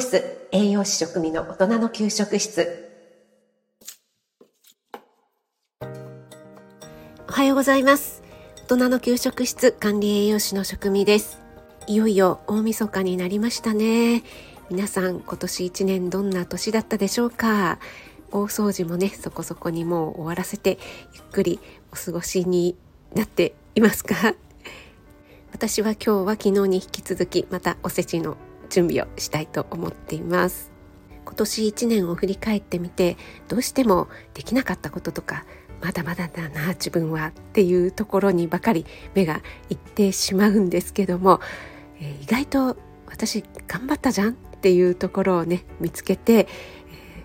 室栄養士食味の大人の給食室。おはようございます。大人の給食室管理栄養士の食味です。いよいよ大晦日になりましたね。皆さん今年一年どんな年だったでしょうか？大掃除もねそこそこにもう終わらせてゆっくりお過ごしになっていますか？私は今日は昨日に引き続きまたおせちの準備をしたいと思っています今年1年を振り返ってみてどうしてもできなかったこととかまだまだだな自分はっていうところにばかり目がいってしまうんですけども、えー、意外と私頑張ったじゃんっていうところをね見つけて、えー、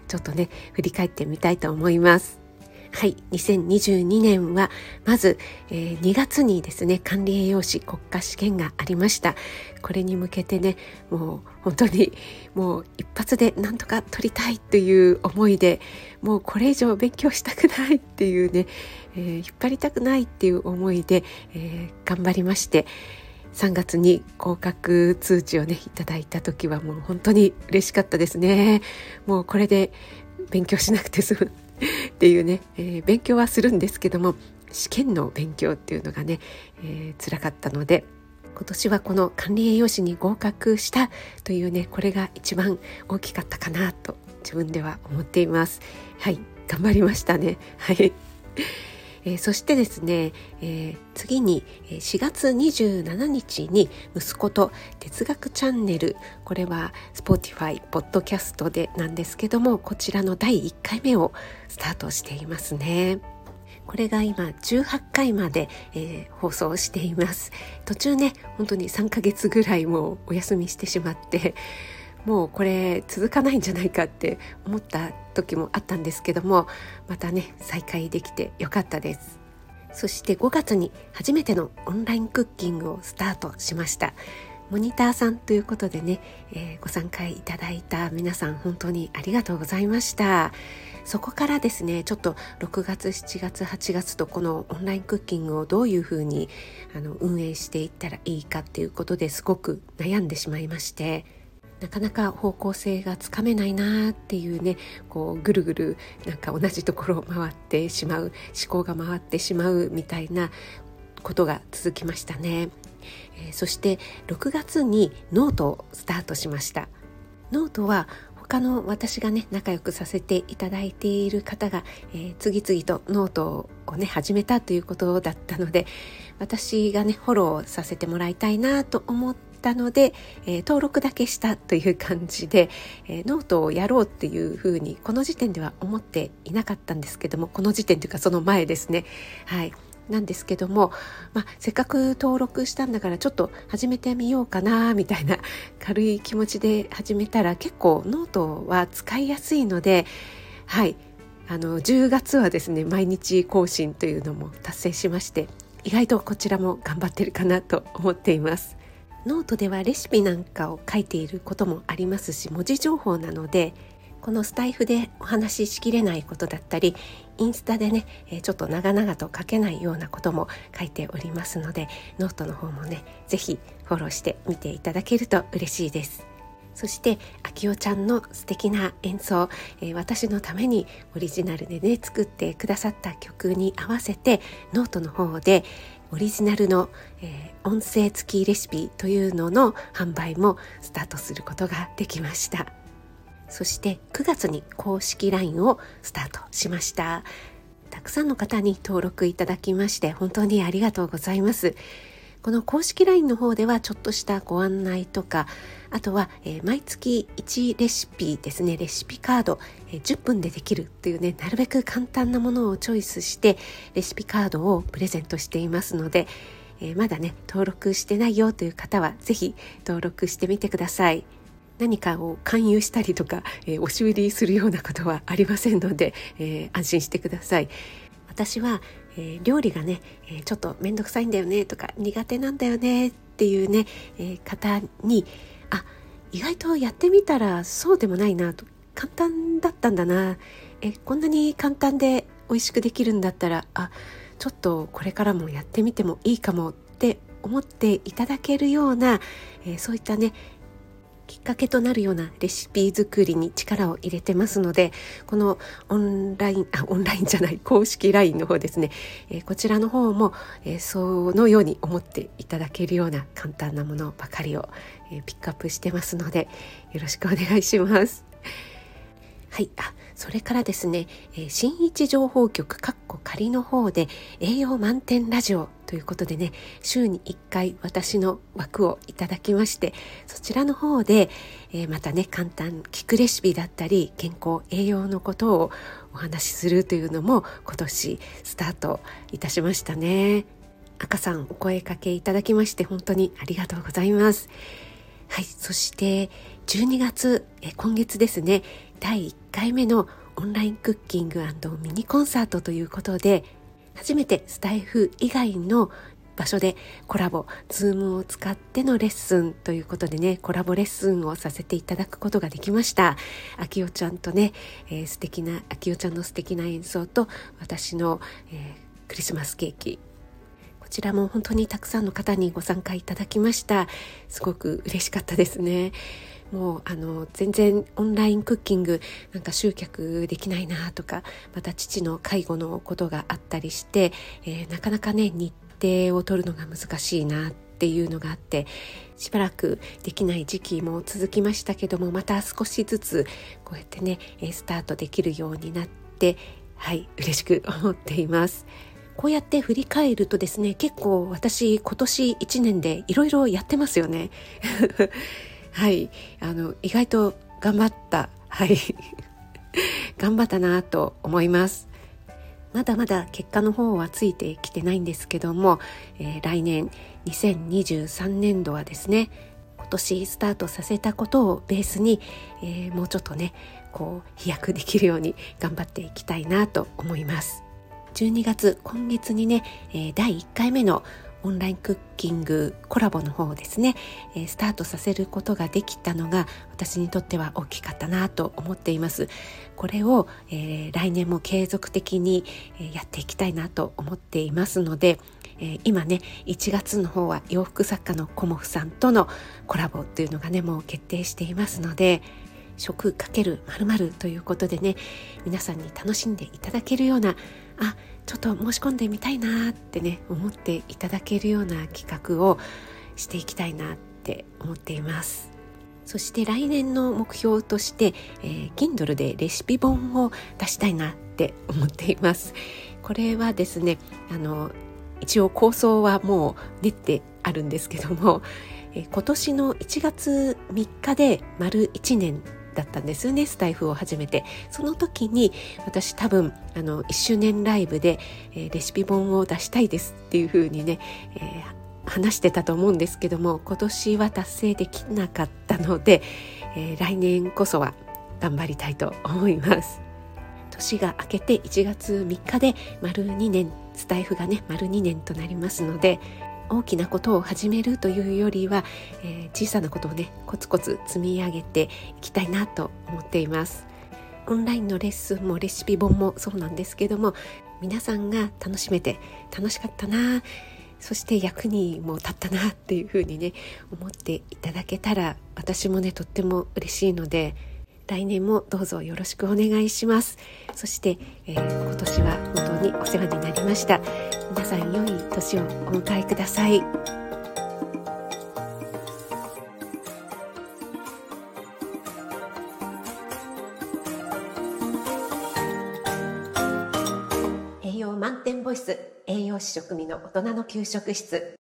ちょっとね振り返ってみたいと思います。はい、2022年はまず、えー、2月にですね管理栄養士国家試験がありました。これに向けてねもう本当にもう一発でなんとか取りたいという思いでもうこれ以上勉強したくないっていうね、えー、引っ張りたくないっていう思いで、えー、頑張りまして3月に合格通知をねいただいた時はもう本当に嬉しかったですね。もうこれで勉強しなくて済む。っていうね、えー、勉強はするんですけども試験の勉強っていうのがね、えー、辛かったので今年はこの管理栄養士に合格したというねこれが一番大きかったかなと自分では思っています。はい頑張りましたね。はい。えー、そしてですね、えー、次に4月27日に息子と哲学チャンネルこれは Spotify ポッドキャストでなんですけどもこちらの第1回目をスタートしていますね。これが今18回まで、えー、放送しています途中ね本当に3ヶ月ぐらいもお休みしてしまってもうこれ続かないんじゃないかって思った時もあったんですけどもまたね再開できてよかったです。そして5月に初めてのオンラインクッキングをスタートしました。モニターさんということでね、えー、ご参加いただいた皆さん本当にありがとうございました。そこからですねちょっと6月7月8月とこのオンラインクッキングをどういうふうにあの運営していったらいいかっていうことですごく悩んでしまいましてなかなか方向性がつかめないなっていうねこうぐるぐるなんか同じところを回ってしまう思考が回ってしまうみたいなことが続きましたね、えー、そして6月にノートをスタートしました。ノートは他の私がね仲良くさせていただいている方が、えー、次々とノートをね始めたということだったので私がねフォローさせてもらいたいなと思ってったので、えー、登録だけしたという感じで、えー、ノートをやろうっていうふうにこの時点では思っていなかったんですけどもこの時点というかその前ですね。はい。なんですけども、まあ、せっかく登録したんだからちょっと始めてみようかなみたいな 軽い気持ちで始めたら結構ノートは使いやすいのではい。あの10月はですね毎日更新というのも達成しまして意外とこちらも頑張ってるかなと思っています。ノートではレシピなんかを書いていることもありますし文字情報なのでこのスタイフでお話ししきれないことだったりインスタでねちょっと長々と書けないようなことも書いておりますのでノートの方もね是非フォローしてみていただけると嬉しいです。そしてあきおちゃんの素敵な演奏、えー、私のためにオリジナルでね作ってくださった曲に合わせてノートの方でオリジナルの、えー、音声付きレシピというのの販売もスタートすることができました。そして9月に公式 LINE をスタートしました。たくさんの方に登録いただきまして本当にありがとうございます。この公式 LINE の方ではちょっとしたご案内とかあとは、えー、毎月1レシピですねレシピカード、えー、10分でできるっていうねなるべく簡単なものをチョイスしてレシピカードをプレゼントしていますので、えー、まだね登録してないよという方は是非登録してみてください。何かを勧誘したりとか、えー、押し売りするようなことはありませんので、えー、安心してください。私は、えー、料理がね、えちょっと面倒くさいんだよねとか苦手なんだよねっていうね、え方にあ意外とやってみたらそうでもないなと簡単だったんだなえこんなに簡単で美味しくできるんだったらあちょっとこれからもやってみてもいいかもって思っていただけるような、え、そういったねきっかけとなるようなレシピ作りに力を入れてますのでこのオンラインあオンラインじゃない公式 LINE の方ですね、えー、こちらの方も、えー、そのように思っていただけるような簡単なものばかりを、えー、ピックアップしてますのでよろしくお願いします。はい。あ、それからですね、えー、新一情報局かっこ仮の方で栄養満点ラジオということでね、週に1回私の枠をいただきまして、そちらの方で、えー、またね、簡単聞くレシピだったり、健康、栄養のことをお話しするというのも今年スタートいたしましたね。赤さんお声かけいただきまして本当にありがとうございます。はい、そして12月、え今月ですね、第1回目のオンラインクッキングミニコンサートということで初めてスタイフ以外の場所でコラボ、ズームを使ってのレッスンということでね、コラボレッスンをさせていただくことができました。あきおちゃんとね、えー、素敵な、あきおちゃんの素敵な演奏と私の、えー、クリスマスケーキ、こちらも本当にたくさんの方にご参加いただきました。すごく嬉しかったですね。もうあの全然オンラインクッキングなんか集客できないなとかまた父の介護のことがあったりして、えー、なかなかね日程を取るのが難しいなっていうのがあってしばらくできない時期も続きましたけどもまた少しずつこうやってねスタートできるようになってはい嬉しく思っています。こうやって振り返るとですね結構私今年1年でいろいろやってますよね。はい。あの意外と頑張った。はい。頑張ったなと思います。まだまだ結果の方はついてきてないんですけども、えー、来年2023年度はですね今年スタートさせたことをベースに、えー、もうちょっとねこう飛躍できるように頑張っていきたいなと思います。12月今月にね、え、第1回目のオンラインクッキングコラボの方をですね、え、スタートさせることができたのが私にとっては大きかったなと思っています。これを、え、来年も継続的に、やっていきたいなと思っていますので、え今ね1月の方は洋服作家のコモフさんとのコラボというのがねもう決定していますので食かけるまるということでね皆さんに楽しんでいただけるようなあちょっと申し込んでみたいなってね思っていただけるような企画をしていきたいなって思っています。そして来年の目標として、えー、Kindle でレシピ本を出したいなって思っています。これはですねあの一応構想はもう練ってあるんですけども、え、今年の1月3日で丸1年だったんですねスタイフを始めて。その時に私多分あの1周年ライブで、えー、レシピ本を出したいですっていう風にね、えー、話してたと思うんですけども今年は達成できなかったので、えー、来年こそは頑張りたいと思います。年が明けて1月3日で丸2年スタイフがね丸2年となりますので大きなことを始めるというよりは、えー、小さなことをねコツコツ積み上げていきたいなと思っています。オンラインのレッスンもレシピ本もそうなんですけども皆さんが楽しめて楽しかったなそして役にも立ったなっていうふうにね思っていただけたら私もねとっても嬉しいので来年もどうぞよろしくお願いします。そして、えー、今年は本当にお世話になりました。皆さん良い年をお迎えください。栄養満点ボイス栄養士食味の大人の給食室。